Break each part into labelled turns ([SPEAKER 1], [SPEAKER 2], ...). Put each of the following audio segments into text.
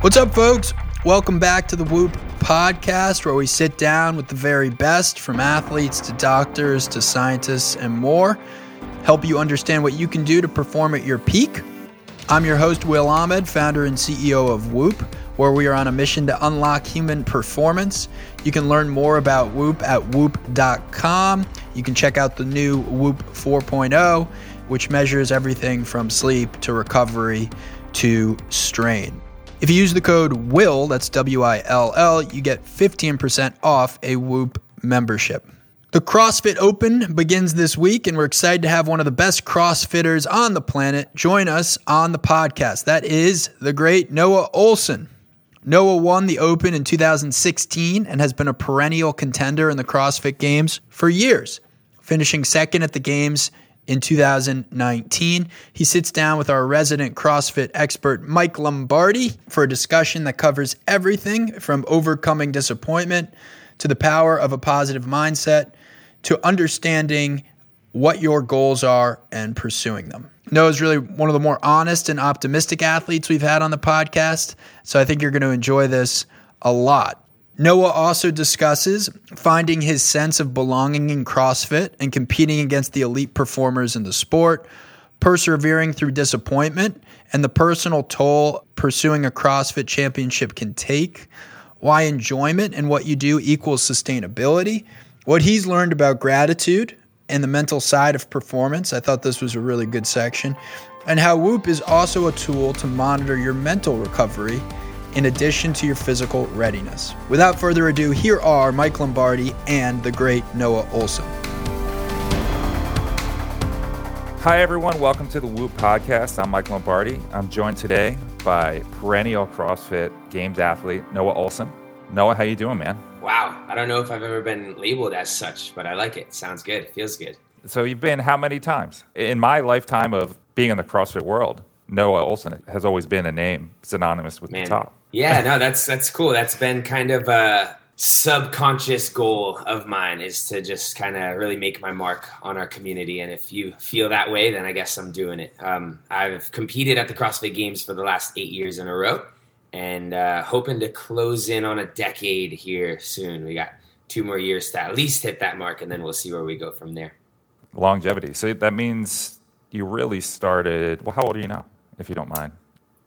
[SPEAKER 1] What's up, folks? Welcome back to the Whoop podcast, where we sit down with the very best from athletes to doctors to scientists and more, help you understand what you can do to perform at your peak. I'm your host, Will Ahmed, founder and CEO of Whoop, where we are on a mission to unlock human performance. You can learn more about Whoop at whoop.com. You can check out the new Whoop 4.0, which measures everything from sleep to recovery to strain. If you use the code WILL, that's W I L L, you get 15% off a Whoop membership. The CrossFit Open begins this week, and we're excited to have one of the best CrossFitters on the planet join us on the podcast. That is the great Noah Ohlsen. Noah won the Open in 2016 and has been a perennial contender in the CrossFit Games for years, finishing second at the Games in 2019. He sits down with our resident CrossFit expert, Mike Lombardi, for a discussion that covers everything from overcoming disappointment to the power of a positive mindset to understanding what your goals are and pursuing them. Noah's really one of the more honest and optimistic athletes we've had on the podcast. So I think you're going to enjoy this a lot. Noah also discusses finding his sense of belonging in CrossFit and competing against the elite performers in the sport, persevering through disappointment, and the personal toll pursuing a CrossFit championship can take, why enjoyment and what you do equals sustainability, what he's learned about gratitude and the mental side of performance. I thought this was a really good section. And how Whoop is also a tool to monitor your mental recovery in addition to your physical readiness. Without further ado, here are Mike Lombardi and the great Noah Ohlsen.
[SPEAKER 2] Hi, everyone. Welcome to the Whoop Podcast. I'm Mike Lombardi. I'm joined today by perennial CrossFit Games athlete Noah Ohlsen. Noah, how you doing, man?
[SPEAKER 3] Wow, I don't know if I've ever been labeled as such, but I like it. Sounds good. Feels good.
[SPEAKER 2] So you've been how many times in my lifetime of being in the CrossFit world? Noah Ohlsen has always been a name synonymous with
[SPEAKER 3] Man.
[SPEAKER 2] the top.
[SPEAKER 3] Yeah, no, that's that's cool. That's been kind of a subconscious goal of mine is to just kind of really make my mark on our community. And if you feel that way, then I guess I'm doing it. Um, I've competed at the CrossFit Games for the last eight years in a row, and uh, hoping to close in on a decade here soon. We got two more years to at least hit that mark, and then we'll see where we go from there.
[SPEAKER 2] Longevity. So that means you really started. Well, how old are you now, if you don't mind?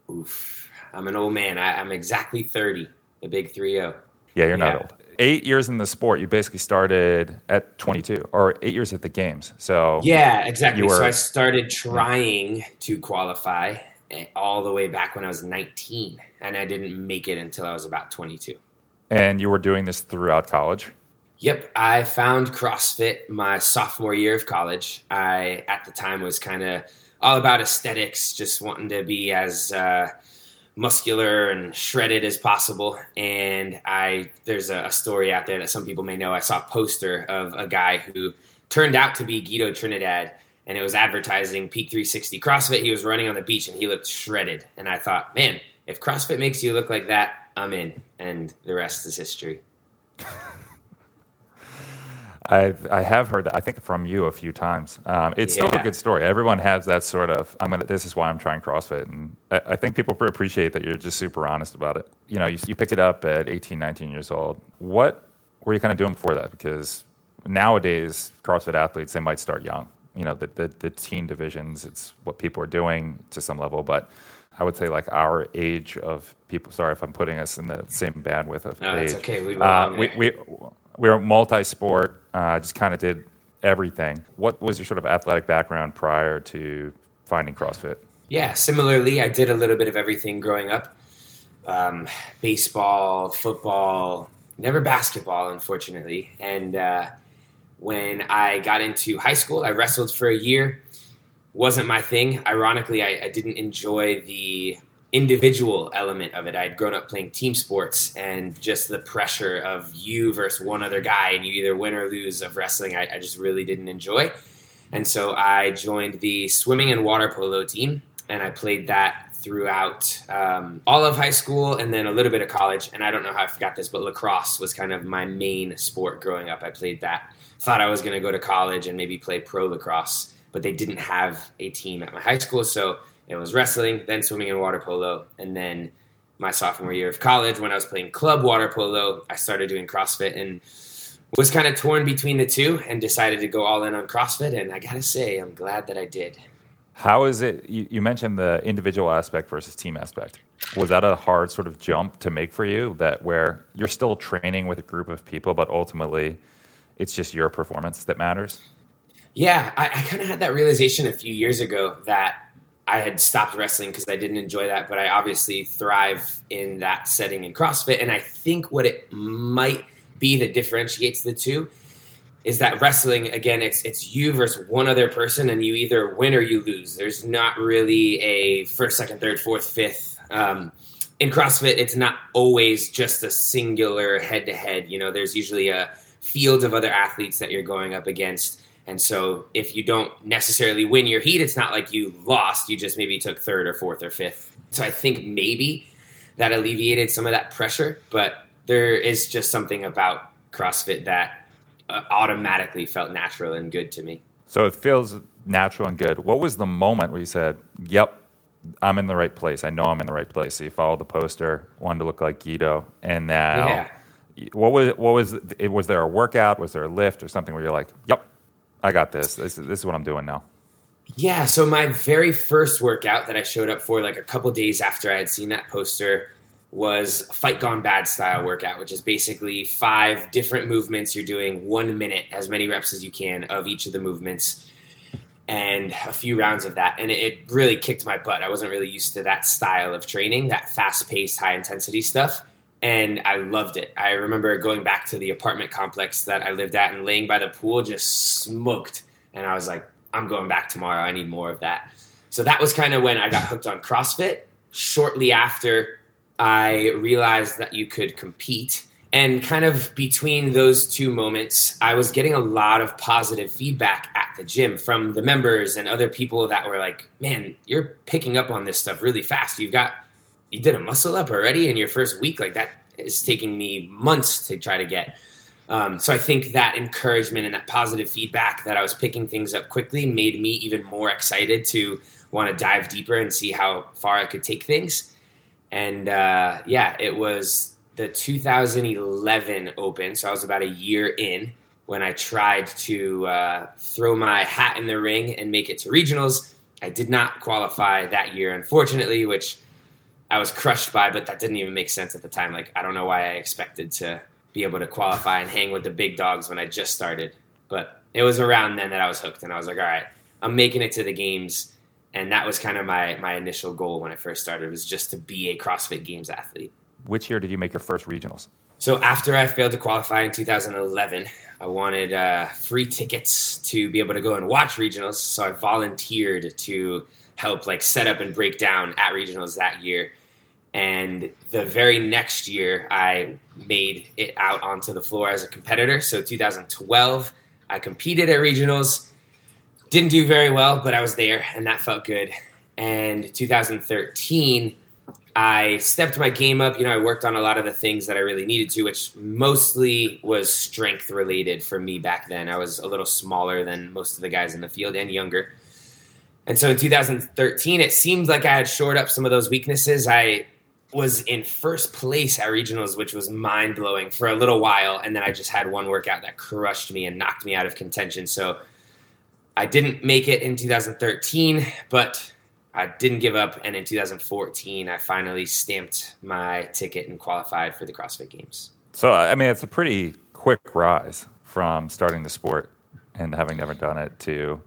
[SPEAKER 3] Oof, I'm an old man. I, I'm exactly 30, the big 3 0.
[SPEAKER 2] Yeah, you're not
[SPEAKER 3] Yeah.
[SPEAKER 2] old. Eight years in the sport, you basically started at 22, or eight years at the games. So
[SPEAKER 3] Yeah, exactly.
[SPEAKER 2] You
[SPEAKER 3] so I started trying to qualify eh, all the way back when I was 19, and I didn't make it until I was about 22.
[SPEAKER 2] and you were doing this throughout college.
[SPEAKER 3] Yep, I found CrossFit my sophomore year of college. I at the time was kind of all about aesthetics, just wanting to be as uh, muscular and shredded as possible. And I there's a, a story out there that some people may know. I saw a poster of a guy who turned out to be Guido Trinidad, and it was advertising Peak 360 CrossFit. He was running on the beach and he looked shredded. And I thought, man, if CrossFit makes you look like that, I'm in. And the rest is history.
[SPEAKER 2] I've I have heard that I think from you a few times. Um, it's still a good story. Everyone has that sort of I'm gonna. This is why I'm trying CrossFit, and I, I think people appreciate that you're just super honest about it. You know, you, you picked it up at 18, 19 years old. What were you kind of doing before that? Because nowadays CrossFit athletes they might start young. You know, the the, the teen divisions. It's what people are doing to some level, but I would say like our age of people. Sorry if I'm putting us in the same bandwidth of
[SPEAKER 3] No,
[SPEAKER 2] age.
[SPEAKER 3] that's okay. We
[SPEAKER 2] Uh, we, we we were multi-sport. Uh, just kind of did everything. What was your sort of athletic background prior to finding CrossFit?
[SPEAKER 3] Yeah, similarly, I did a little bit of everything growing up um, baseball, football, never basketball, unfortunately. And uh, when I got into high school, I wrestled for a year. Wasn't my thing. Ironically, I, I didn't enjoy the individual element of it. I'd grown up playing team sports and just the pressure of you versus one other guy and you either win or lose of wrestling, I, I just really didn't enjoy. And so I joined the swimming and water polo team, and I played that throughout um, all of high school and then a little bit of college. And I don't know how I forgot this, but lacrosse was kind of my main sport growing up. I played that. Thought I was going to go to college and maybe play pro lacrosse, but they didn't have a team at my high school. So it was wrestling, then swimming and water polo, and then my sophomore year of college when I was playing club water polo. I started doing CrossFit and was kind of torn between the two and decided to go all in on CrossFit. And I got to say, I'm glad that I did.
[SPEAKER 2] How is it? You, you, mentioned the individual aspect versus team aspect. Was that a hard sort of jump to make for you? That where you're still training with a group of people, but ultimately it's just your performance that matters?
[SPEAKER 3] Yeah, I, I kind of had that realization a few years ago that I had stopped wrestling because I didn't enjoy that, but I obviously thrive in that setting in CrossFit. And I think what it might be that differentiates the two is that wrestling again it's it's you versus one other person and you either win or you lose. There's not really a first second third fourth fifth um, in crossfit it's not always just a singular head to head you know there's usually a field of other athletes that you're going up against and so if you don't necessarily win your heat it's not like you lost you just maybe took third or fourth or fifth so i think maybe that alleviated some of that pressure but there is just something about crossfit that uh, automatically felt natural and good to me.
[SPEAKER 2] So it feels natural and good. What was the moment where you said, "Yep, I'm in the right place. I know I'm in the right place." So you followed the poster, wanted to look like Guido, and now, yeah. what was what was it? Was there a workout? Was there a lift or something where you're like, "Yep, I got this. This, this is what I'm doing now."
[SPEAKER 3] Yeah. So my very first workout that I showed up for, like a couple days after I had seen that poster, was Fight Gone Bad style workout, which is basically five different movements. You're doing one minute, as many reps as you can of each of the movements, and a few rounds of that. And it really kicked my butt. I wasn't really used to that style of training, that fast paced, high intensity stuff. And I loved it. I remember going back to the apartment complex that I lived at and laying by the pool, just smoked. And I was like, I'm going back tomorrow. I need more of that. So that was kind of when I got hooked on CrossFit. Shortly after, I realized that you could compete. And kind of between those two moments, I was getting a lot of positive feedback at the gym from the members and other people that were like, man, you're picking up on this stuff really fast. You've got, you did a muscle up already in your first week. Like that is taking me months to try to get. Um, so I think that encouragement and that positive feedback that I was picking things up quickly made me even more excited to want to dive deeper and see how far I could take things. And uh, yeah, it was the 2011 Open. So I was about a year in when I tried to uh, throw my hat in the ring and make it to regionals. I did not qualify that year, unfortunately, which I was crushed by, but that didn't even make sense at the time. Like, I don't know why I expected to be able to qualify and hang with the big dogs when I just started. But it was around then that I was hooked, and I was like, all right, I'm making it to the games and that was kind of my my initial goal when I first started was just to be a CrossFit Games athlete.
[SPEAKER 2] Which year did you make your first regionals?
[SPEAKER 3] So after I failed to qualify in 2011, I wanted uh, free tickets to be able to go and watch regionals. So I volunteered to help like set up and break down at regionals that year. And the very next year, I made it out onto the floor as a competitor. So 2012, I competed at regionals didn't do very well, but I was there and that felt good. And 2013, I stepped my game up. You know, I worked on a lot of the things that I really needed to, which mostly was strength related for me back then. I was a little smaller than most of the guys in the field and younger. And so in 2013, it seemed like I had shored up some of those weaknesses. I was in first place at regionals, which was mind blowing for a little while. And then I just had one workout that crushed me and knocked me out of contention. So I didn't make it in 2013, but I didn't give up. And in 2014, I finally stamped my ticket and qualified for the CrossFit Games.
[SPEAKER 2] So, uh, I mean, it's a pretty quick rise from starting the sport and having never done it to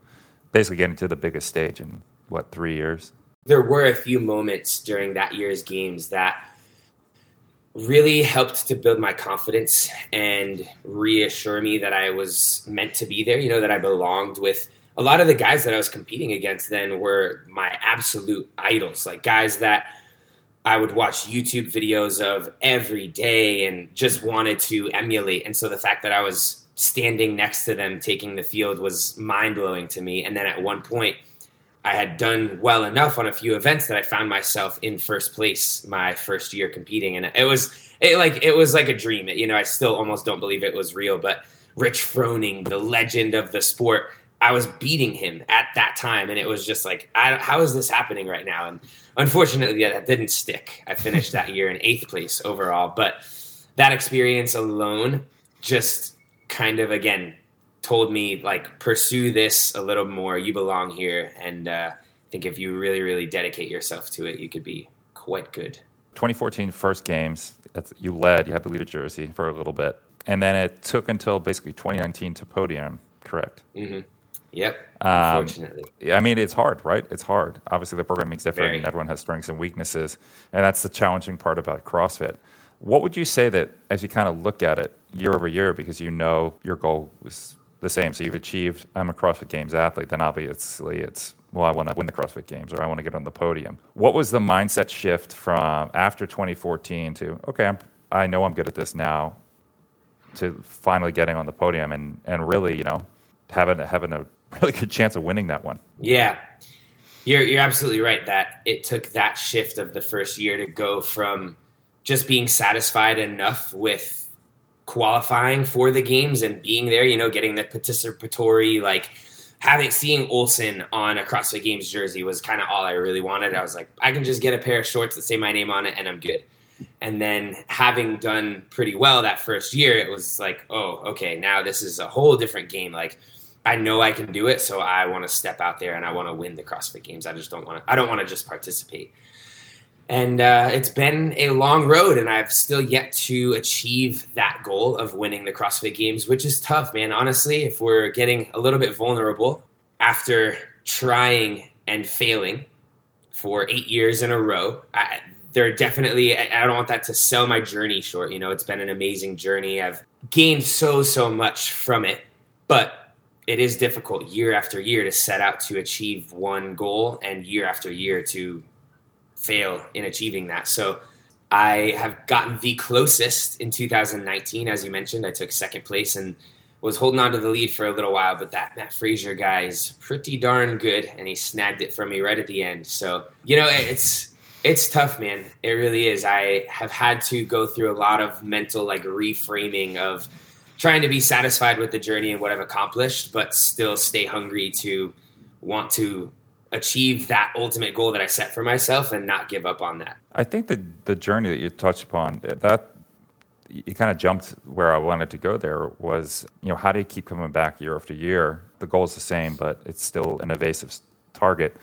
[SPEAKER 2] basically getting to the biggest stage in what, three years?
[SPEAKER 3] There were a few moments during that year's games that really helped to build my confidence and reassure me that I was meant to be there, you know, that I belonged with a lot of the guys that I was competing against then were my absolute idols, like guys that I would watch YouTube videos of every day and just wanted to emulate. And so the fact that I was standing next to them taking the field was mind blowing to me. And then at one point, I had done well enough on a few events that I found myself in first place my first year competing, and it was it like it was like a dream. You know, I still almost don't believe it was real, but Rich Froning, the legend of the sport, I was beating him at that time, and it was just like, I, how is this happening right now? And unfortunately, yeah, that didn't stick. I finished that year in eighth place overall, but that experience alone just kind of again told me like pursue this a little more. You belong here, and uh, I think if you really, really dedicate yourself to it, you could be quite good.
[SPEAKER 2] 2014 first games, you led. You had the lead a jersey for a little bit, and then it took until basically 2019 to podium. Correct.
[SPEAKER 3] Mm-hmm. Yep. Um, unfortunately.
[SPEAKER 2] I mean, it's hard, right? It's hard. Obviously, the programming is different, Very. and everyone has strengths and weaknesses, and that's the challenging part about CrossFit. What would you say that, as you kind of look at it year over year, because you know your goal was the same, so you've achieved, I'm a CrossFit Games athlete, then obviously it's, well, I want to win the CrossFit Games or I want to get on the podium. What was the mindset shift from after 2014 to, okay, I'm, I know I'm good at this now, to finally getting on the podium and, and really, you know, having, having a really good chance of winning that one?
[SPEAKER 3] Yeah. You're, you're absolutely right that it took that shift of the first year to go from just being satisfied enough with qualifying for the games and being there, you know, getting the participatory, like having seeing Ohlsen on a CrossFit Games jersey was kind of all I really wanted. I was like, I can just get a pair of shorts that say my name on it and I'm good. And then having done pretty well that first year, it was like, oh, okay, now this is a whole different game. Like I know I can do it, so I want to step out there and I want to win the CrossFit Games. I just don't want to. I don't want to just participate and uh, it's been a long road and i've still yet to achieve that goal of winning the crossfit games which is tough man. Honestly if we're getting a little bit vulnerable after trying and failing for eight years in a row I, there definitely i don't want that to sell my journey short you know? It's been an amazing journey. I've gained so so much from it but it is difficult year after year to set out to achieve one goal and year after year to fail in achieving that. So I have gotten the closest in 2019, as you mentioned. I took second place and was holding on to the lead for a little while, but that Matt Fraser guy is pretty darn good, and he snagged it from me right at the end. So you know, it's it's tough, man. It really is. I have had to go through a lot of mental like reframing of trying to be satisfied with the journey and what I've accomplished, but still stay hungry to want to achieve that ultimate goal that I set for myself and not give up on that.
[SPEAKER 2] I think the the journey that you touched upon that you kind of jumped where I wanted to go there was you know how do you keep coming back year after year? The goal is the same, but it's still an evasive target.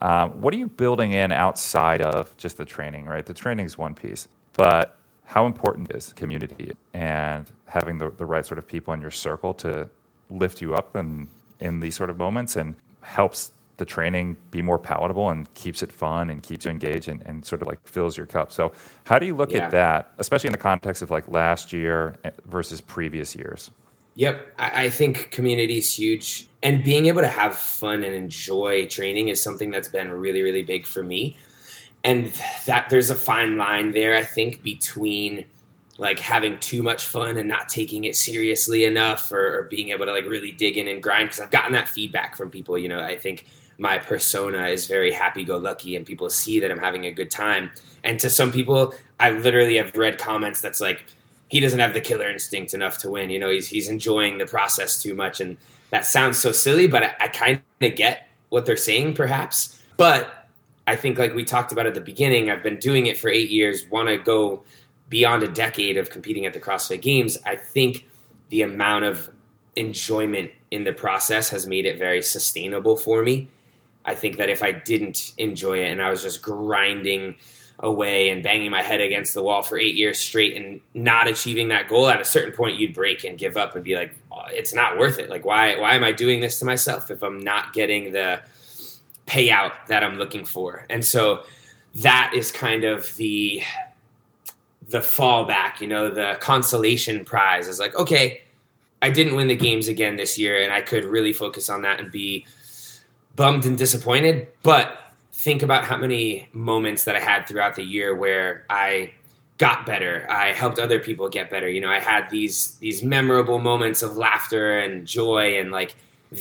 [SPEAKER 2] Um, what are you building in outside of just the training? Right, the training is one piece, but how important is community and having the, the right sort of people in your circle to lift you up in in these sort of moments and helps the training be more palatable and keeps it fun and keeps you engaged and, and sort of like fills your cup. So how do you look yeah. at that, especially in the context of like last year eh, versus previous years?
[SPEAKER 3] Yep. I, I think community is huge. And being able to have fun and enjoy training is something that's been really, really big for me. And that there's a fine line there, I think, between like having too much fun and not taking it seriously enough or, or being able to like really dig in and grind. Cause I've gotten that feedback from people, you know, I think my persona is very happy go lucky and people see that I'm having a good time. And to some people, I literally have read comments that's like, he doesn't have the killer instinct enough to win. You know, he's he's enjoying the process too much. And that sounds so silly, but I, I kind of get what they're saying, perhaps. But I think, like we talked about at the beginning, I've been doing it for eight years, want to go beyond a decade of competing at the CrossFit Games. I think the amount of enjoyment in the process has made it very sustainable for me. I think that if I didn't enjoy it and I was just grinding away and banging my head against the wall for eight years straight and not achieving that goal, at a certain point you'd break and give up and be like, oh, it's not worth it. Like why why am I doing this to myself if I'm not getting the payout that I'm looking for? And so that is kind of the the fallback, you know, the consolation prize is like, okay, I didn't win the games again this year and I could really focus on that and be bummed and disappointed, but think about how many moments that I had throughout the year where I got better. I helped other people get better. You know, I had these these memorable moments of laughter and joy and like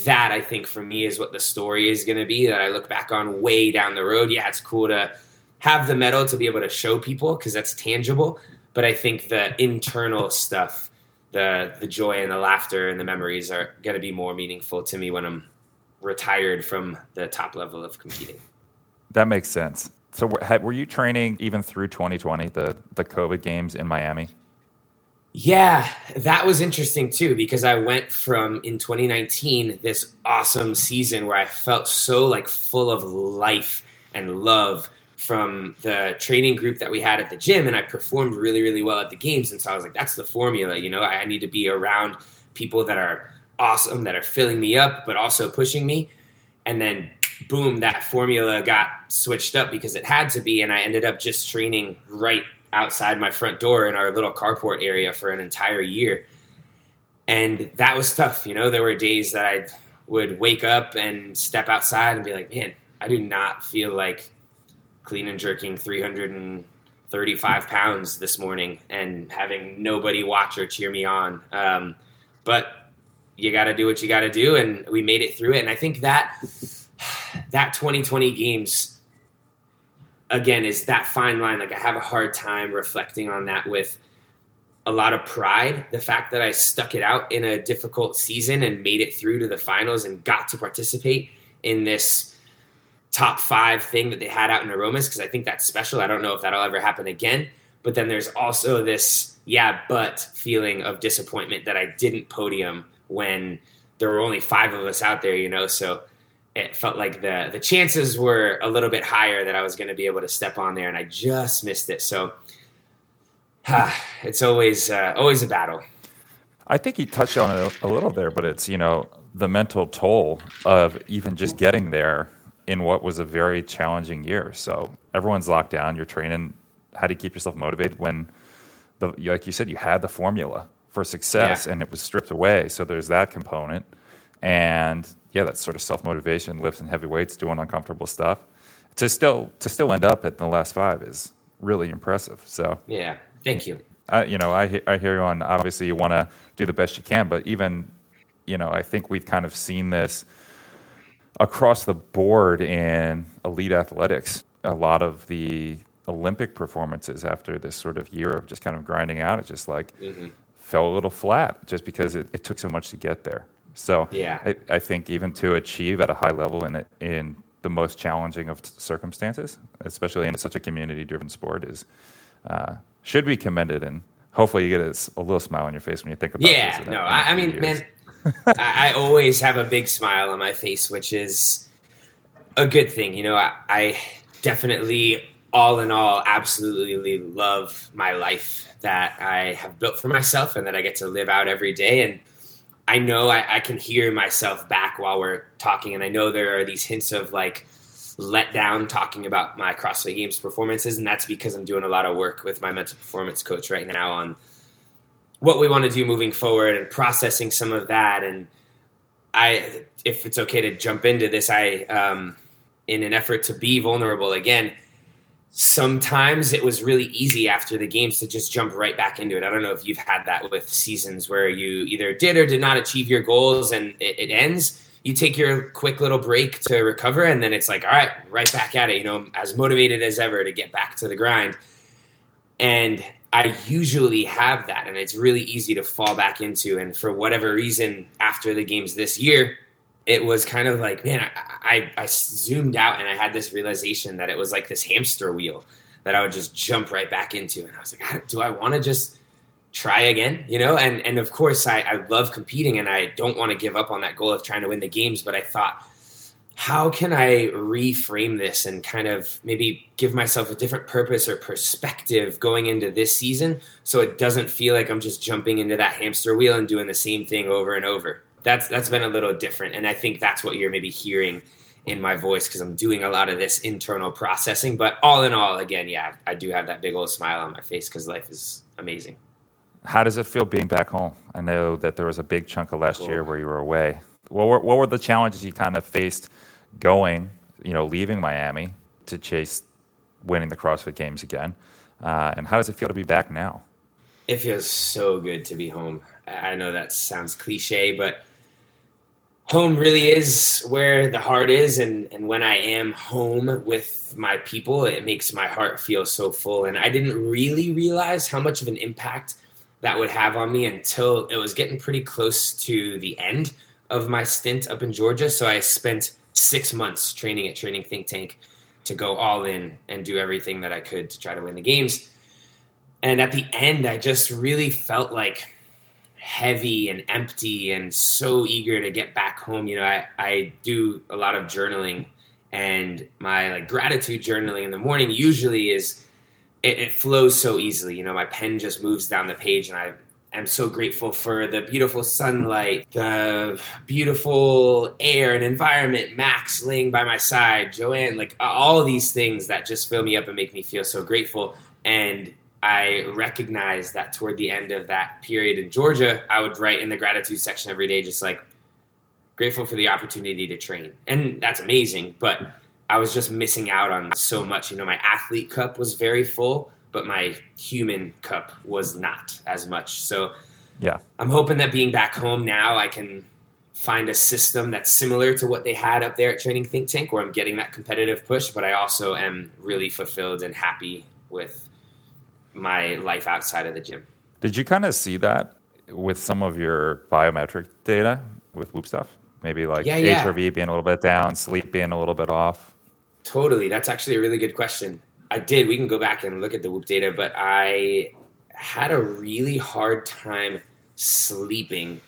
[SPEAKER 3] that I think for me is what the story is going to be that I look back on way down the road. Yeah, it's cool to have the medal to be able to show people because that's tangible, but I think the internal stuff, the the joy and the laughter and the memories are going to be more meaningful to me when I'm retired from the top level of competing.
[SPEAKER 2] That makes sense. So were you training even through 2020, the the COVID games in Miami?
[SPEAKER 3] Yeah, that was interesting too because I went from in 2019 this awesome season where I felt so like full of life and love from the training group that we had at the gym and I performed really really well at the games and so I was like that's the formula, you know, I need to be around people that are awesome that are filling me up but also pushing me and then boom that formula got switched up because it had to be and I ended up just training right outside my front door in our little carport area for an entire year. And that was tough. You know, there were days that I would wake up and step outside and be like, man, I do not feel like clean and jerking 335 pounds this morning and having nobody watch or cheer me on. Um, but you got to do what you got to do. And we made it through it. And I think that that 2020 games again is that fine line. Like I have a hard time reflecting on that with a lot of pride. The fact that I stuck it out in a difficult season and made it through to the finals and got to participate in this top five thing that they had out in Aromas because I think that's special. I don't know if that'll ever happen again. But then there's also this yeah, but feeling of disappointment that I didn't podium when there were only five of us out there, you know. So it felt like the the chances were a little bit higher that I was going to be able to step on there, and I just missed it. So it's always uh, always a battle.
[SPEAKER 2] I think you touched on it a little there, but it's you know the mental toll of even just getting there in what was a very challenging year. So everyone's locked down. You're training. How do you keep yourself motivated when the like you said you had the formula for success yeah. and it was stripped away? So there's that component, and yeah, that's sort of self motivation, lifting heavy weights, doing uncomfortable stuff. To still to still end up at the last five is really impressive. So
[SPEAKER 3] yeah, thank you.
[SPEAKER 2] I, you know, I I hear you on. Obviously, you want to do the best you can, but even you know, I think we've kind of seen this across the board in elite athletics. A lot of the Olympic performances after this sort of year of just kind of grinding out, It's just like mm-hmm. Fell a little flat just because it, it took so much to get there. So
[SPEAKER 3] yeah,
[SPEAKER 2] I, I, think even to achieve at a high level in in the most challenging of circumstances, especially in such a community-driven sport, is uh, should be commended. And hopefully, you get a, a, little smile on your face when you think about. It.
[SPEAKER 3] Yeah, no, I, I mean, man, I, I, always have a big smile on my face, which is a good thing. You know, I, I definitely, all in all, absolutely love my life that I have built for myself and that I get to live out every day. And I know I, I, can hear myself back while we're talking, and I know there are these hints of like let down talking about my CrossFit Games performances, and that's because I'm doing a lot of work with my mental performance coach right now on what we want to do moving forward and processing some of that. And I, if it's okay to jump into this, I, um, in an effort to be vulnerable again, sometimes it was really easy after the games to just jump right back into it. I don't know if you've had that with seasons where you either did or did not achieve your goals and it, it, ends. You take your quick little break to recover, and then it's like, all right, right back at it, you know, as motivated as ever to get back to the grind. And I usually have that, and it's really easy to fall back into. And for whatever reason, after the games this year, it was kind of like, man, I, I, I zoomed out and I had this realization that it was like this hamster wheel that I would just jump right back into. And I was like, do I want to just try again? You know, and and of course I, I love competing and I don't want to give up on that goal of trying to win the games, but I thought, how can I reframe this and kind of maybe give myself a different purpose or perspective going into this season so it doesn't feel like I'm just jumping into that hamster wheel and doing the same thing over and over that's that's been a little different. And i think that's what you're maybe hearing in my voice because i'm doing a lot of this internal processing. But all in all again yeah i do have that big old smile on my face because life is amazing.
[SPEAKER 2] How does it feel being back home? I know that there was a big chunk of last cool. year where you were away. What were, what were the challenges you kind of faced going you know leaving miami to chase winning the crossfit games again? Uh, and how does it feel to be back now?
[SPEAKER 3] It feels so good to be home. I know that sounds cliche but home really is where the heart is and and when i am home with my people it makes my heart feel so full and i didn't really realize how much of an impact that would have on me until it was getting pretty close to the end of my stint up in Georgia. So I spent six months training at Training Think Tank to go all in and do everything that I could to try to win the games. And at the end, I just really felt like heavy and empty and so eager to get back home. You know, I, I do a lot of journaling and my like gratitude journaling in the morning usually is it, it flows so easily. You know, my pen just moves down the page and I am so grateful for the beautiful sunlight, the beautiful air and environment, Max laying by my side, Joanne, like all these things that just fill me up and make me feel so grateful. And I recognize that toward the end of that period in Georgia, I would write in the gratitude section every day, just like grateful for the opportunity to train. And that's amazing. But I was just missing out on so much. You know, my athlete cup was very full, but my human cup was not as much. So
[SPEAKER 2] yeah,
[SPEAKER 3] I'm hoping that being back home now, I can find a system that's similar to what they had up there at Training Think Tank, where I'm getting that competitive push, but I also am really fulfilled and happy with my life outside of the gym.
[SPEAKER 2] Did you kind of see that with some of your biometric data with Whoop stuff? Maybe like yeah, yeah. HRV being a little bit down, sleep being a little bit off.
[SPEAKER 3] Totally. That's actually a really good question. I did. We can go back and look at the Whoop data, but I had a really hard time sleeping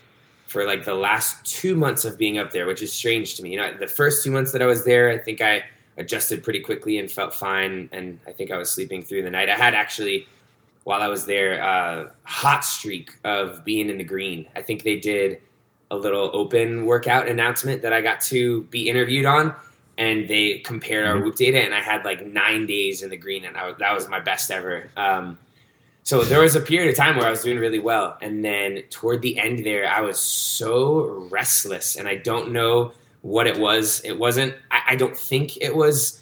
[SPEAKER 3] for like the last two months of being up there, which is strange to me. You know, the first two months that I was there, I think I adjusted pretty quickly and felt fine. And I think I was sleeping through the night. I had actually while I was there, uh, hot streak of being in the green. I think they did a little open workout announcement that I got to be interviewed on, and they compared our mm-hmm. Whoop data, and I had like nine days in the green, and I, that was my best ever. Um, so there was a period of time where I was doing really well, and then toward the end there, I was so restless, and I don't know what it was. It wasn't. I, I don't think it was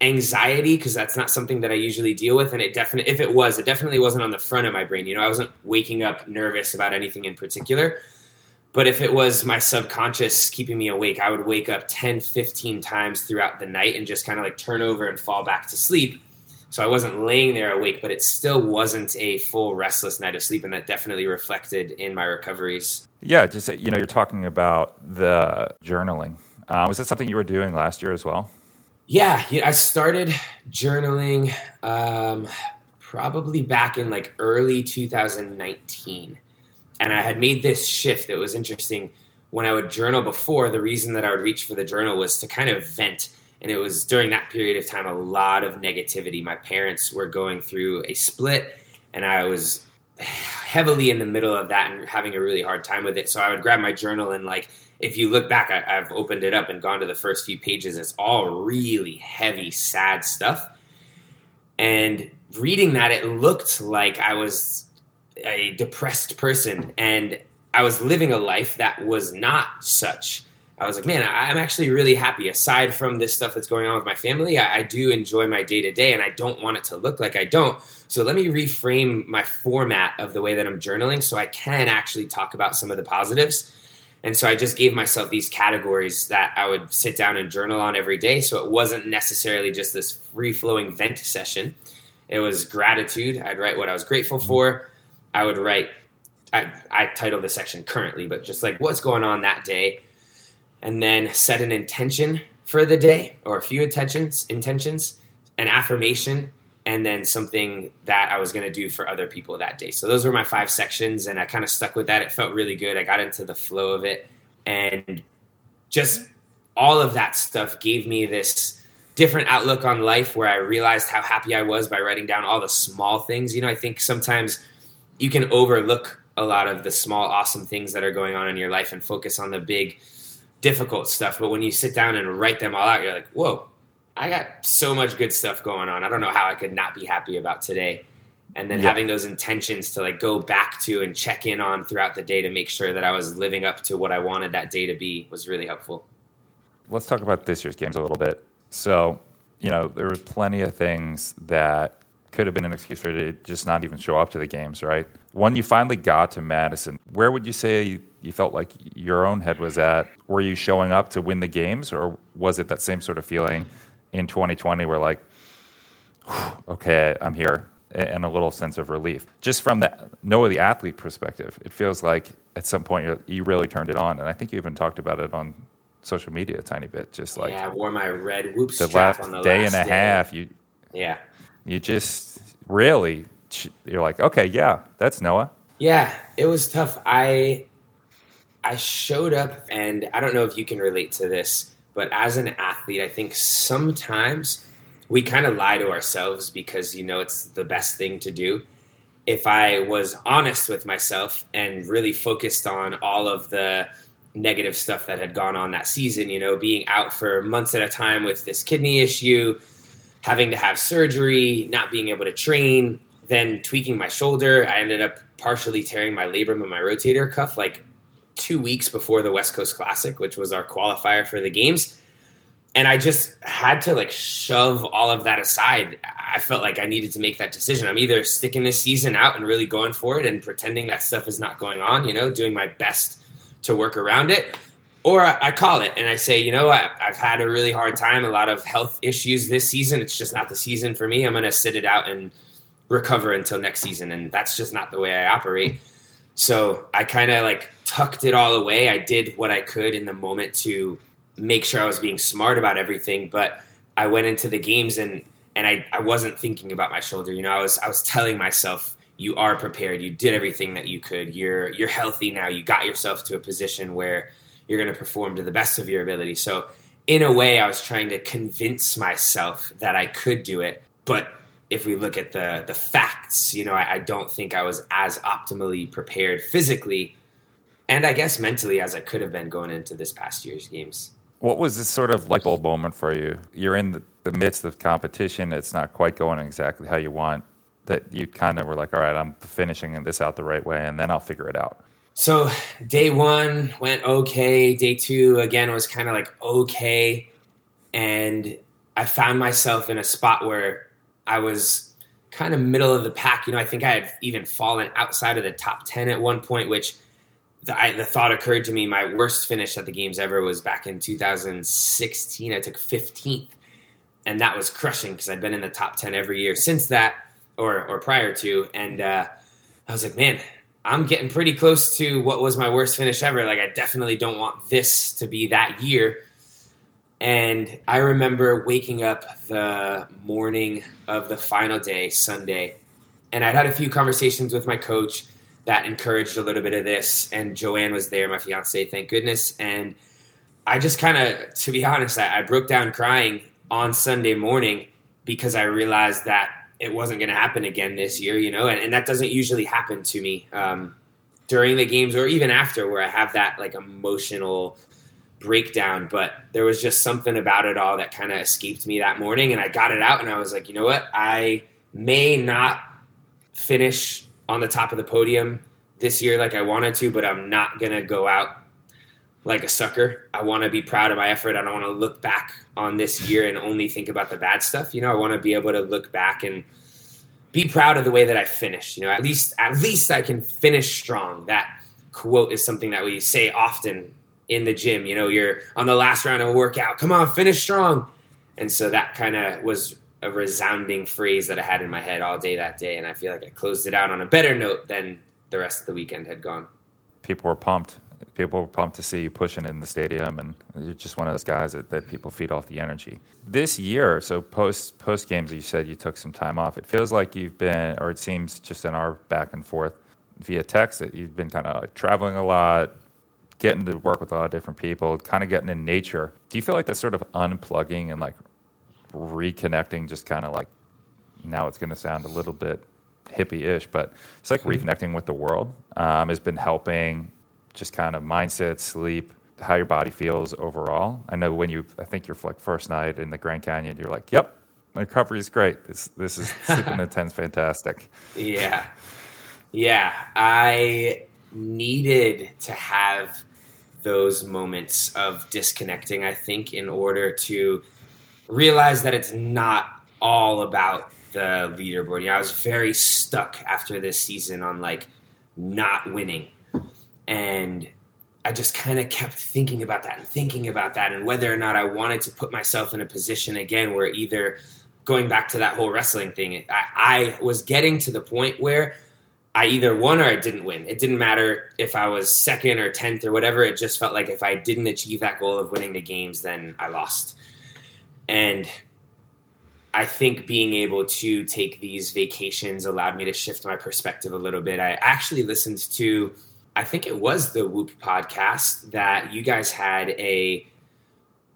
[SPEAKER 3] anxiety because that's not something that I usually deal with. And it definitely, if it was, it definitely wasn't on the front of my brain. You know, I wasn't waking up nervous about anything in particular. But if it was my subconscious keeping me awake, I would wake up 10, 15 times throughout the night and just kind of like turn over and fall back to sleep. So I wasn't laying there awake, but it still wasn't a full restless night of sleep. And that definitely reflected in my recoveries.
[SPEAKER 2] Yeah, just, you know, you're talking about the journaling. Uh, was that something you were doing last year as well?
[SPEAKER 3] Yeah, I started journaling um, probably back in like early 2019. And I had made this shift that was interesting. When I would journal before, the reason that I would reach for the journal was to kind of vent. And it was during that period of time a lot of negativity. My parents were going through a split, and I was heavily in the middle of that and having a really hard time with it. So I would grab my journal and like if you look back, I, have opened it up and gone to the first few pages. It's all really heavy, sad stuff. And reading that, it looked like I was a depressed person and I was living a life that was not such. I was like, man, I'm actually really happy. Aside from this stuff that's going on with my family, I, I do enjoy my day to day and I don't want it to look like I don't. So let me reframe my format of the way that I'm journaling so I can actually talk about some of the positives and so I just gave myself these categories that I would sit down and journal on every day. So it wasn't necessarily just this free flowing vent session. It was gratitude. I'd write what I was grateful mm-hmm. for. I would write, I, I titled the section currently, but just like what's going on that day. And then set an intention for the day or a few intentions, intentions, an affirmation, and then something that I was going to do for other people that day. So those were my five sections, and I kind of stuck with that. It felt really good. I got into the flow of it, and just all of that stuff gave me this different outlook on life where I realized how happy I was by writing down all the small things. You know, I think sometimes you can overlook a lot of the small, awesome things that are going on in your life and focus on the big, difficult stuff. But when you sit down and write them all out, you're like, whoa, I got so much good stuff going on. I don't know how I could not be happy about today. And then yeah. having those intentions to like go back to and check in on throughout the day to make sure that I was living up to what I wanted that day to be was really helpful.
[SPEAKER 2] Let's talk about this year's games a little bit. So, you know, there were plenty of things that could have been an excuse for you to just not even show up to the games, right? When you finally got to Madison, where would you say you felt like your own head was at? Were you showing up to win the games, or was it that same sort of feeling in 2020 where like, okay, I'm here. and a little sense of relief. Just from the Noah the athlete perspective, it feels like at some point you really turned it on, and I think you even talked about it on social media a tiny bit. Just like
[SPEAKER 3] yeah, I wore my red whoop
[SPEAKER 2] the
[SPEAKER 3] strap
[SPEAKER 2] last
[SPEAKER 3] on the
[SPEAKER 2] day
[SPEAKER 3] last
[SPEAKER 2] and a
[SPEAKER 3] day.
[SPEAKER 2] half, you
[SPEAKER 3] Yeah,
[SPEAKER 2] you just really you're like, okay, yeah, that's Noah.
[SPEAKER 3] yeah, it was tough. I I showed up, and I don't know if you can relate to this, but as an athlete, I think sometimes we kind of lie to ourselves because you know it's the best thing to do. If I was honest with myself and really focused on all of the negative stuff that had gone on that season, you know, being out for months at a time with this kidney issue, having to have surgery, not being able to train, then tweaking my shoulder. I ended up partially tearing my labrum and my rotator cuff like two weeks before the West Coast Classic, which was our qualifier for the games. And I just had to like shove all of that aside. I felt like I needed to make that decision. I'm either sticking this season out and really going for it and pretending that stuff is not going on, you know, doing my best to work around it, or I call it and I say, you know, I, I've had a really hard time, a lot of health issues this season. It's just not the season for me. I'm going to sit it out and recover until next season. And that's just not the way I operate. So I kind of like tucked it all away. I did what I could in the moment to make sure I was being smart about everything. But I went into the games and and I, I wasn't thinking about my shoulder. You know, I was I was telling myself, you are prepared. You did everything that you could. You're you're healthy now. You got yourself to a position where you're going to perform to the best of your ability. So in a way, I was trying to convince myself that I could do it. But if we look at the the facts, you know, I, I don't think I was as optimally prepared physically and I guess mentally as I could have been going into this past year's games.
[SPEAKER 2] What was this sort of light bulb moment for you? You're in the, the midst of competition. It's not quite going exactly how you want. That you kind of were like, all right, I'm finishing this out the right way, and then I'll figure it out.
[SPEAKER 3] So day one went okay. Day two again was kind of like okay, and I found myself in a spot where I was kind of middle of the pack. You know, I think I had even fallen outside of the top ten at one point, which the, I, the thought occurred to me. My worst finish at the games ever was back in 2016. I took 15th, and that was crushing because I'd been in the top 10 every year since that, or or prior to, and uh, I was like, man. I'm getting pretty close to what was my worst finish ever. Like, I definitely don't want this to be that year. And I remember waking up the morning of the final day, Sunday, and I'd had a few conversations with my coach that encouraged a little bit of this. And Joanne was there, my fiance, thank goodness. And I just kind of, to be honest, I, I broke down crying on Sunday morning because I realized that it wasn't going to happen again this year, you know, and, and that doesn't usually happen to me um, during the games or even after where I have that like emotional breakdown. But there was just something about it all that kind of escaped me that morning. And I got it out and I was like, you know what? I may not finish on the top of the podium this year like I wanted to, but I'm not going to go out like a sucker. I want to be proud of my effort. I don't want to look back on this year and only think about the bad stuff. You know, I want to be able to look back and be proud of the way that I finished. You know, at least at least I can finish strong. That quote is something that we say often in the gym. You know, you're on the last round of a workout. Come on, finish strong. And so that kind of was a resounding phrase that I had in my head all day that day. And I feel like I closed it out on a better note than the rest of the weekend had gone.
[SPEAKER 2] People were pumped. People were pumped to see you pushing in the stadium, and you're just one of those guys that, that people feed off the energy. This year, so post post games, you said you took some time off. It feels like you've been, or it seems just in our back and forth via text that you've been kind of traveling a lot, getting to work with a lot of different people, kind of getting in nature. Do you feel like that's sort of unplugging and like reconnecting, just kind of like now it's going to sound a little bit hippie-ish, but it's like reconnecting with the world um, has been helping just kind of mindset, sleep, how your body feels overall. I know when you, I think your like first night in the Grand Canyon, you're like, "Yep, my recovery is great. This this is sleeping at ten's fantastic."
[SPEAKER 3] Yeah, yeah. I needed to have those moments of disconnecting. I think in order to realize that it's not all about the leaderboard. You know, I was very stuck after this season on like not winning. And I just kind of kept thinking about that and thinking about that and whether or not I wanted to put myself in a position again where either going back to that whole wrestling thing, I, I was getting to the point where I either won or I didn't win. It didn't matter if I was second or 10th or whatever. It just felt like if I didn't achieve that goal of winning the games, then I lost. And I think being able to take these vacations allowed me to shift my perspective a little bit. I actually listened to, I think it was the Whoop podcast that you guys had a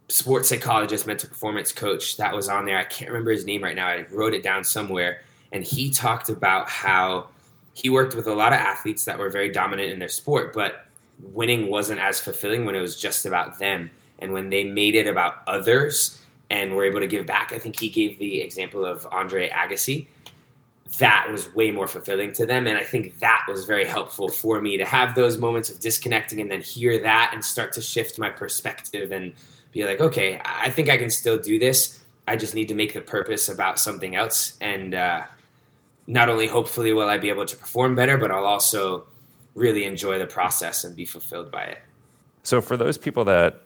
[SPEAKER 3] sports psychologist, mental performance coach that was on there. I can't remember his name right now. I wrote it down somewhere. And he talked about how he worked with a lot of athletes that were very dominant in their sport, but winning wasn't as fulfilling when it was just about them. And when they made it about others and were able to give back, I think he gave the example of Andre Agassi. That was way more fulfilling to them. And I think that was very helpful for me to have those moments of disconnecting and then hear that and start to shift my perspective and be like, okay, I think I can still do this. I just need to make the purpose about something else. And, uh, not only hopefully will I be able to perform better, but I'll also really enjoy the process and be fulfilled by it.
[SPEAKER 2] So, for those people that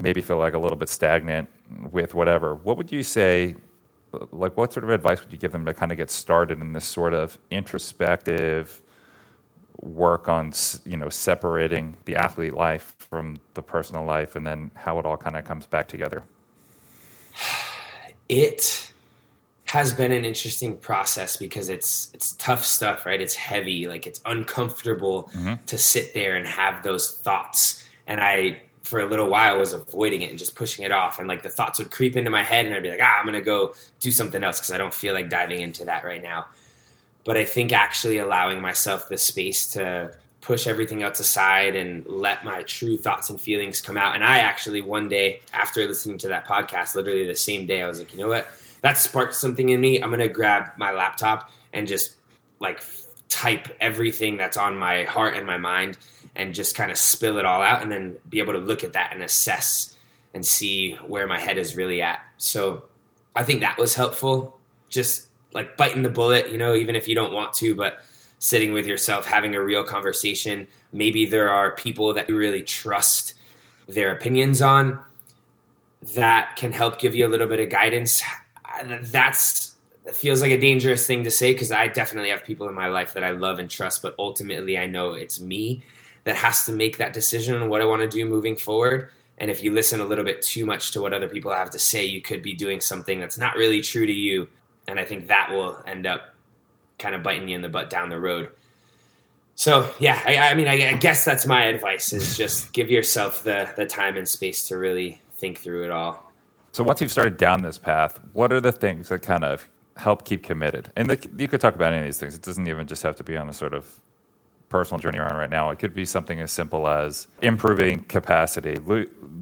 [SPEAKER 2] maybe feel like a little bit stagnant with whatever, what would you say? Like, what sort of advice would you give them to kind of get started in this sort of introspective work on, you know, separating the athlete life from the personal life, and then how it all kind of comes back together?
[SPEAKER 3] It has been an interesting process because it's it's tough stuff, right? It's heavy, like it's uncomfortable mm-hmm. to sit there and have those thoughts. And I for a little while was avoiding it and just pushing it off and like the thoughts would creep into my head and I'd be like, "Ah, I'm to go do something else because I don't feel like diving into that right now." But I think actually allowing myself the space to push everything else aside and let my true thoughts and feelings come out. And I actually one day after listening to that podcast, literally the same day, I was like, you know what? that sparked something in me. I'm gonna grab my laptop and just like type everything that's on my heart and my mind and just kind of spill it all out and then be able to look at that and assess and see where my head is really at. So I think that was helpful. Just like biting the bullet, you know, even if you don't want to, but sitting with yourself, having a real conversation. Maybe there are people that you really trust their opinions on that can help give you a little bit of guidance that's that feels like a dangerous thing to say because I definitely have people in my life that I love and trust, but ultimately I know it's me that has to make that decision on what I want to do moving forward. And if you listen a little bit too much to what other people have to say, you could be doing something that's not really true to you. And I think that will end up kind of biting you in the butt down the road. So yeah, I, I mean, I, I guess that's my advice: is just give yourself the the time and space to really think through it all.
[SPEAKER 2] So once you've started down this path, what are the things that kind of help keep committed? And the, you could talk about any of these things. It doesn't even just have to be on a sort of personal journey you're on right now. It could be something as simple as improving capacity,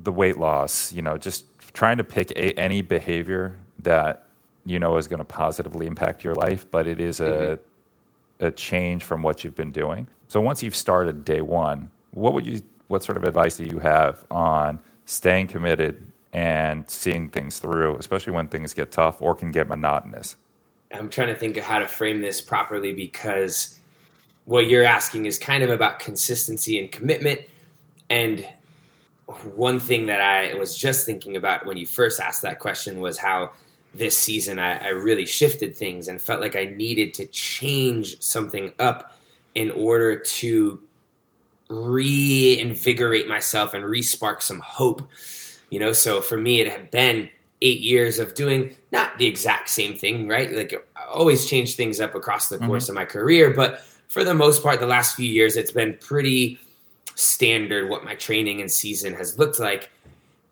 [SPEAKER 2] the weight loss, you know, just trying to pick a, any behavior that you know is going to positively impact your life, but it is a mm-hmm. a change from what you've been doing. So once you've started day 1, what would you what sort of advice do you have on staying committed and seeing things through, especially when things get tough or can get monotonous?
[SPEAKER 3] I'm trying to think of how to frame this properly because what you're asking is kind of about consistency and commitment. And one thing that I was just thinking about when you first asked that question was how this season I, I really shifted things and felt like I needed to change something up in order to reinvigorate myself and respark some hope you know so for me it had been eight years of doing not the exact same thing right like I always change things up across the course mm-hmm. of my career but for the most part the last few years it's been pretty standard what my training and season has looked like.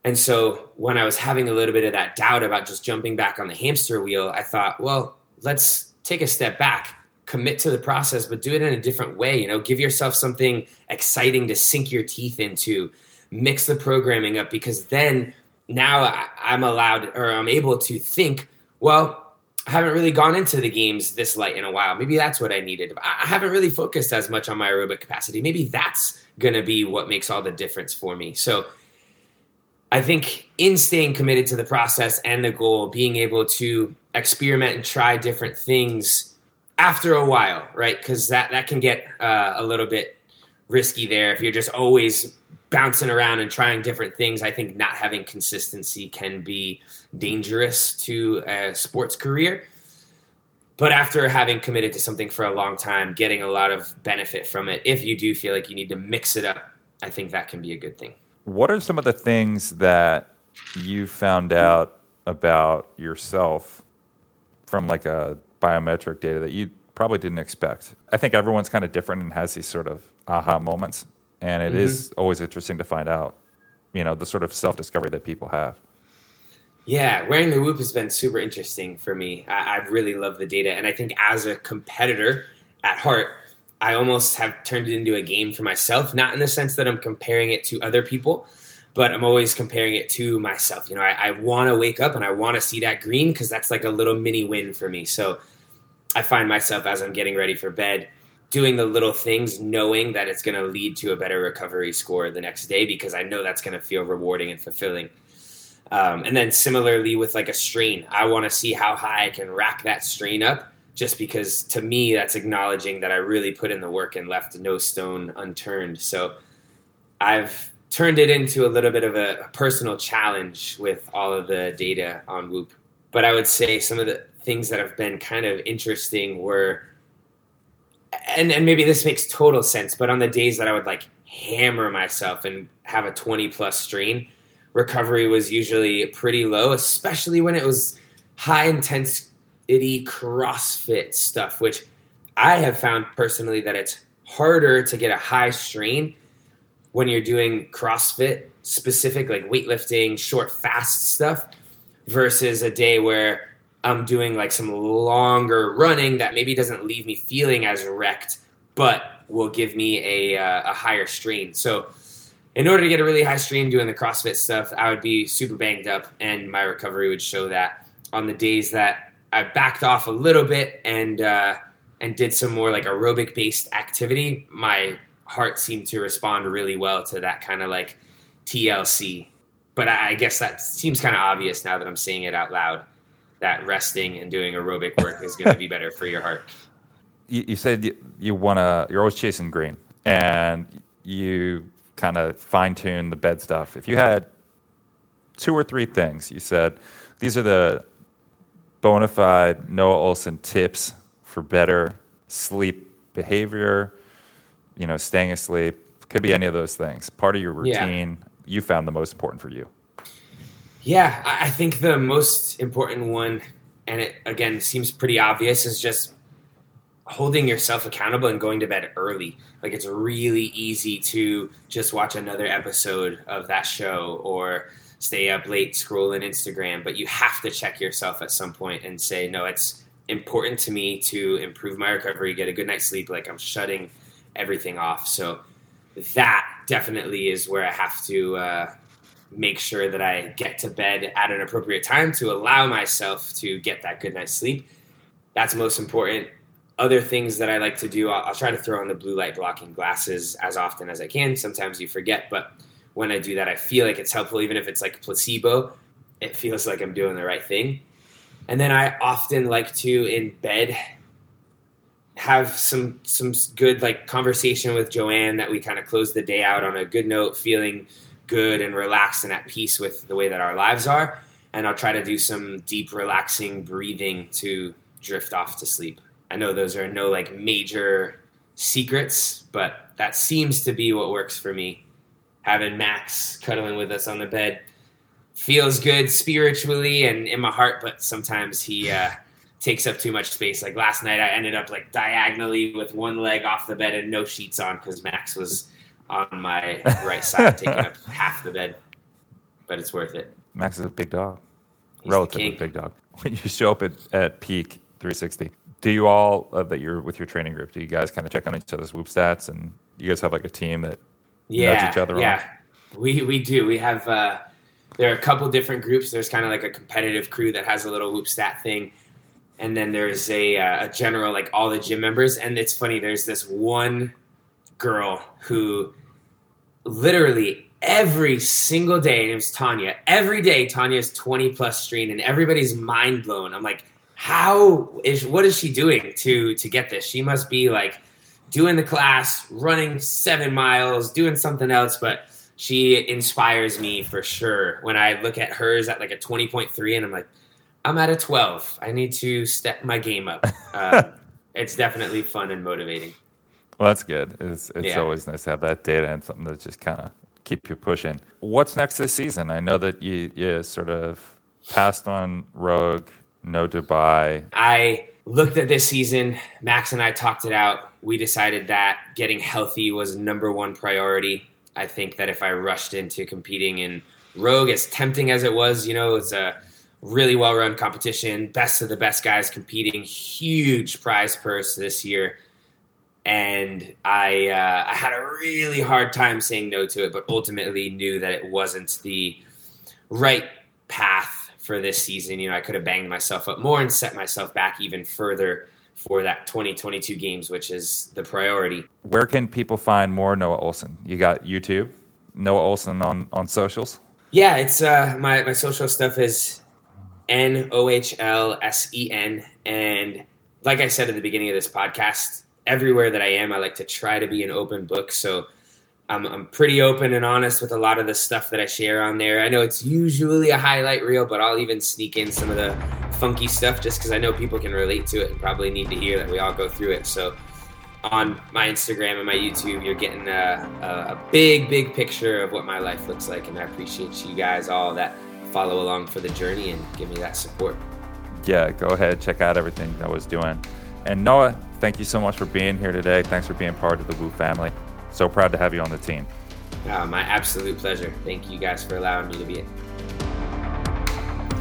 [SPEAKER 3] And so when i was having a little bit of that doubt about just jumping back on the hamster wheel i thought well let's take a step back commit to the process but do it in a different way. You know give yourself something exciting to sink your teeth into mix the programming up because then now I'm allowed or I'm able to think, well, I haven't really gone into the games this light in a while. Maybe that's what I needed. I haven't really focused as much on my aerobic capacity. Maybe that's going to be what makes all the difference for me. So I think in staying committed to the process and the goal, being able to experiment and try different things after a while, right? Because that that can get uh, a little bit risky there if you're just always bouncing around and trying different things, I think not having consistency can be dangerous to a sports career. But after having committed to something for a long time, getting a lot of benefit from it, if you do feel like you need to mix it up, I think that can be a good thing.
[SPEAKER 2] What are some of the things that you found out about yourself from like a biometric data that you probably didn't expect? I think everyone's kind of different and has these sort of aha moments and it mm-hmm. is always interesting to find out you know the sort of self discovery that people have.
[SPEAKER 3] Yeah wearing the whoop has been super interesting for me. I, I really love the data. And i think as a competitor at heart i almost have turned it into a game for myself. Not in the sense that i'm comparing it to other people but i'm always comparing it to myself. You know i, I want to wake up and i want to see that green because that's like a little mini win for me. So i find myself as i'm getting ready for bed doing the little things knowing that it's going to lead to a better recovery score the next day because I know that's going to feel rewarding and fulfilling. Um, and then similarly with like a strain, I want to see how high I can rack that strain up just because to me that's acknowledging that I really put in the work and left no stone unturned. So I've turned it into a little bit of a personal challenge with all of the data on Whoop. But I would say some of the things that have been kind of interesting were and and maybe this makes total sense, but on the days that I would like hammer myself and have a 20 plus strain, recovery was usually pretty low, especially when it was high intensity CrossFit stuff, which I have found personally that it's harder to get a high strain when you're doing CrossFit specific, like weightlifting, short, fast stuff, versus a day where I'm doing like some longer running that maybe doesn't leave me feeling as wrecked, but will give me a, uh, a higher strain. So, in order to get a really high strain doing the CrossFit stuff, I would be super banged up, and my recovery would show that. On the days that I backed off a little bit and uh, and did some more like aerobic based activity, my heart seemed to respond really well to that kind of like TLC. But I, I guess that seems kind of obvious now that I'm saying it out loud that resting and doing aerobic work is going to be better for your heart.
[SPEAKER 2] You, you said you, you want to, you're always chasing green and you kind of fine tune the bed stuff. If you had two or three things, you said, these are the bona fide Noah Ohlsen tips for better sleep behavior, you know, staying asleep, could be any of those things. Part of your routine, yeah. you found the most important for you.
[SPEAKER 3] Yeah, I think the most important one, and it again seems pretty obvious, is just holding yourself accountable and going to bed early. Like it's really easy to just watch another episode of that show or stay up late scrolling Instagram, but you have to check yourself at some point and say, no, it's important to me to improve my recovery, get a good night's sleep. Like I'm shutting everything off. So that definitely is where I have to uh, make sure that I get to bed at an appropriate time to allow myself to get that good night's sleep. That's most important. Other things that I like to do, I'll, I'll, try to throw on the blue light blocking glasses as often as I can. Sometimes you forget, but when I do that, I feel like it's helpful, even if it's like placebo. It feels like I'm doing the right thing. And then I often like to, in bed, have some some good like conversation with Joanne that we kind of close the day out on a good note, feeling good and relaxed and at peace with the way that our lives are. And I'll try to do some deep, relaxing breathing to drift off to sleep. I know those are no like major secrets, but that seems to be what works for me. Having Max cuddling with us on the bed feels good spiritually and in my heart, but sometimes he uh, takes up too much space. Like last night, I ended up like diagonally with one leg off the bed and no sheets on because Max was on my right side, taking up half the bed, but it's worth it.
[SPEAKER 2] Max is a big dog, He's relatively big dog. When you show up at, at peak 360, do you all uh, that you're with your training group? Do you guys kind of check on each other's whoop stats, and you guys have like a team that
[SPEAKER 3] yeah,
[SPEAKER 2] each other?
[SPEAKER 3] Yeah, on? we we do. We have uh, there are a couple different groups. There's kind of like a competitive crew that has a little whoop stat thing, and then there's a, uh, a general like all the gym members. And it's funny. There's this one girl who literally every single day, and it was Tanya. Every day, Tanya's 20 plus strain, and everybody's mind blown. I'm like, how is what is she doing to to get this? She must be like doing the class, running seven miles, doing something else, but she inspires me for sure. When I look at hers at like a 20.3 and I'm like, I'm at a 12. I need to step my game up. Uh, it's definitely fun and motivating.
[SPEAKER 2] Well, that's good. It's it's yeah. always nice to have that data and something that just kind of keep you pushing. What's next this season? I know that you you sort of passed on Rogue, no Dubai.
[SPEAKER 3] I looked at this season. Max and I talked it out. We decided that getting healthy was number one priority. I think that if I rushed into competing in Rogue, as tempting as it was, you know, it's a really well run competition, best of the best guys competing, huge prize purse this year. And I, uh, I had a really hard time saying no to it, but ultimately knew that it wasn't the right path for this season. You know, I could have banged myself up more and set myself back even further for that 2022 games, which is the priority.
[SPEAKER 2] Where can people find more Noah Ohlsen? You got YouTube, Noah Ohlsen on on socials.
[SPEAKER 3] Yeah, it's uh, my my social stuff is N O H L S E N, and like I said at the beginning of this podcast, everywhere that I am, I like to try to be an open book. So I'm, I'm pretty open and honest with a lot of the stuff that I share on there. I know it's usually a highlight reel, but I'll even sneak in some of the funky stuff just because I know people can relate to it and probably need to hear that we all go through it. So on my Instagram and my YouTube, you're getting a, a, big, big picture of what my life looks like. And I appreciate you guys all that follow along for the journey and give me that support.
[SPEAKER 2] Yeah, go ahead, check out everything Noah's doing. And Noah, thank you so much for being here today. Thanks for being part of the Whoop family. So proud to have you on the team.
[SPEAKER 3] Uh, my absolute pleasure. Thank you guys for allowing me to be it.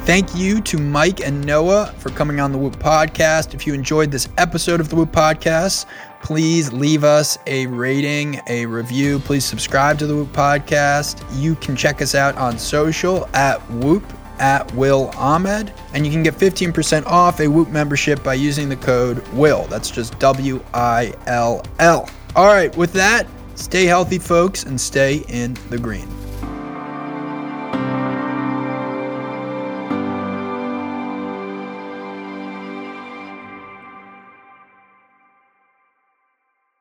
[SPEAKER 1] Thank you to Mike and Noah for coming on the Whoop Podcast. If you enjoyed this episode of the Whoop Podcast, please leave us a rating, a review. Please subscribe to the Whoop Podcast. You can check us out on social at Whoop at Will Ahmed, and you can get 15% off a Whoop membership by using the code WILL. That's just W I L L. All right, with that, stay healthy, folks, and stay in the green.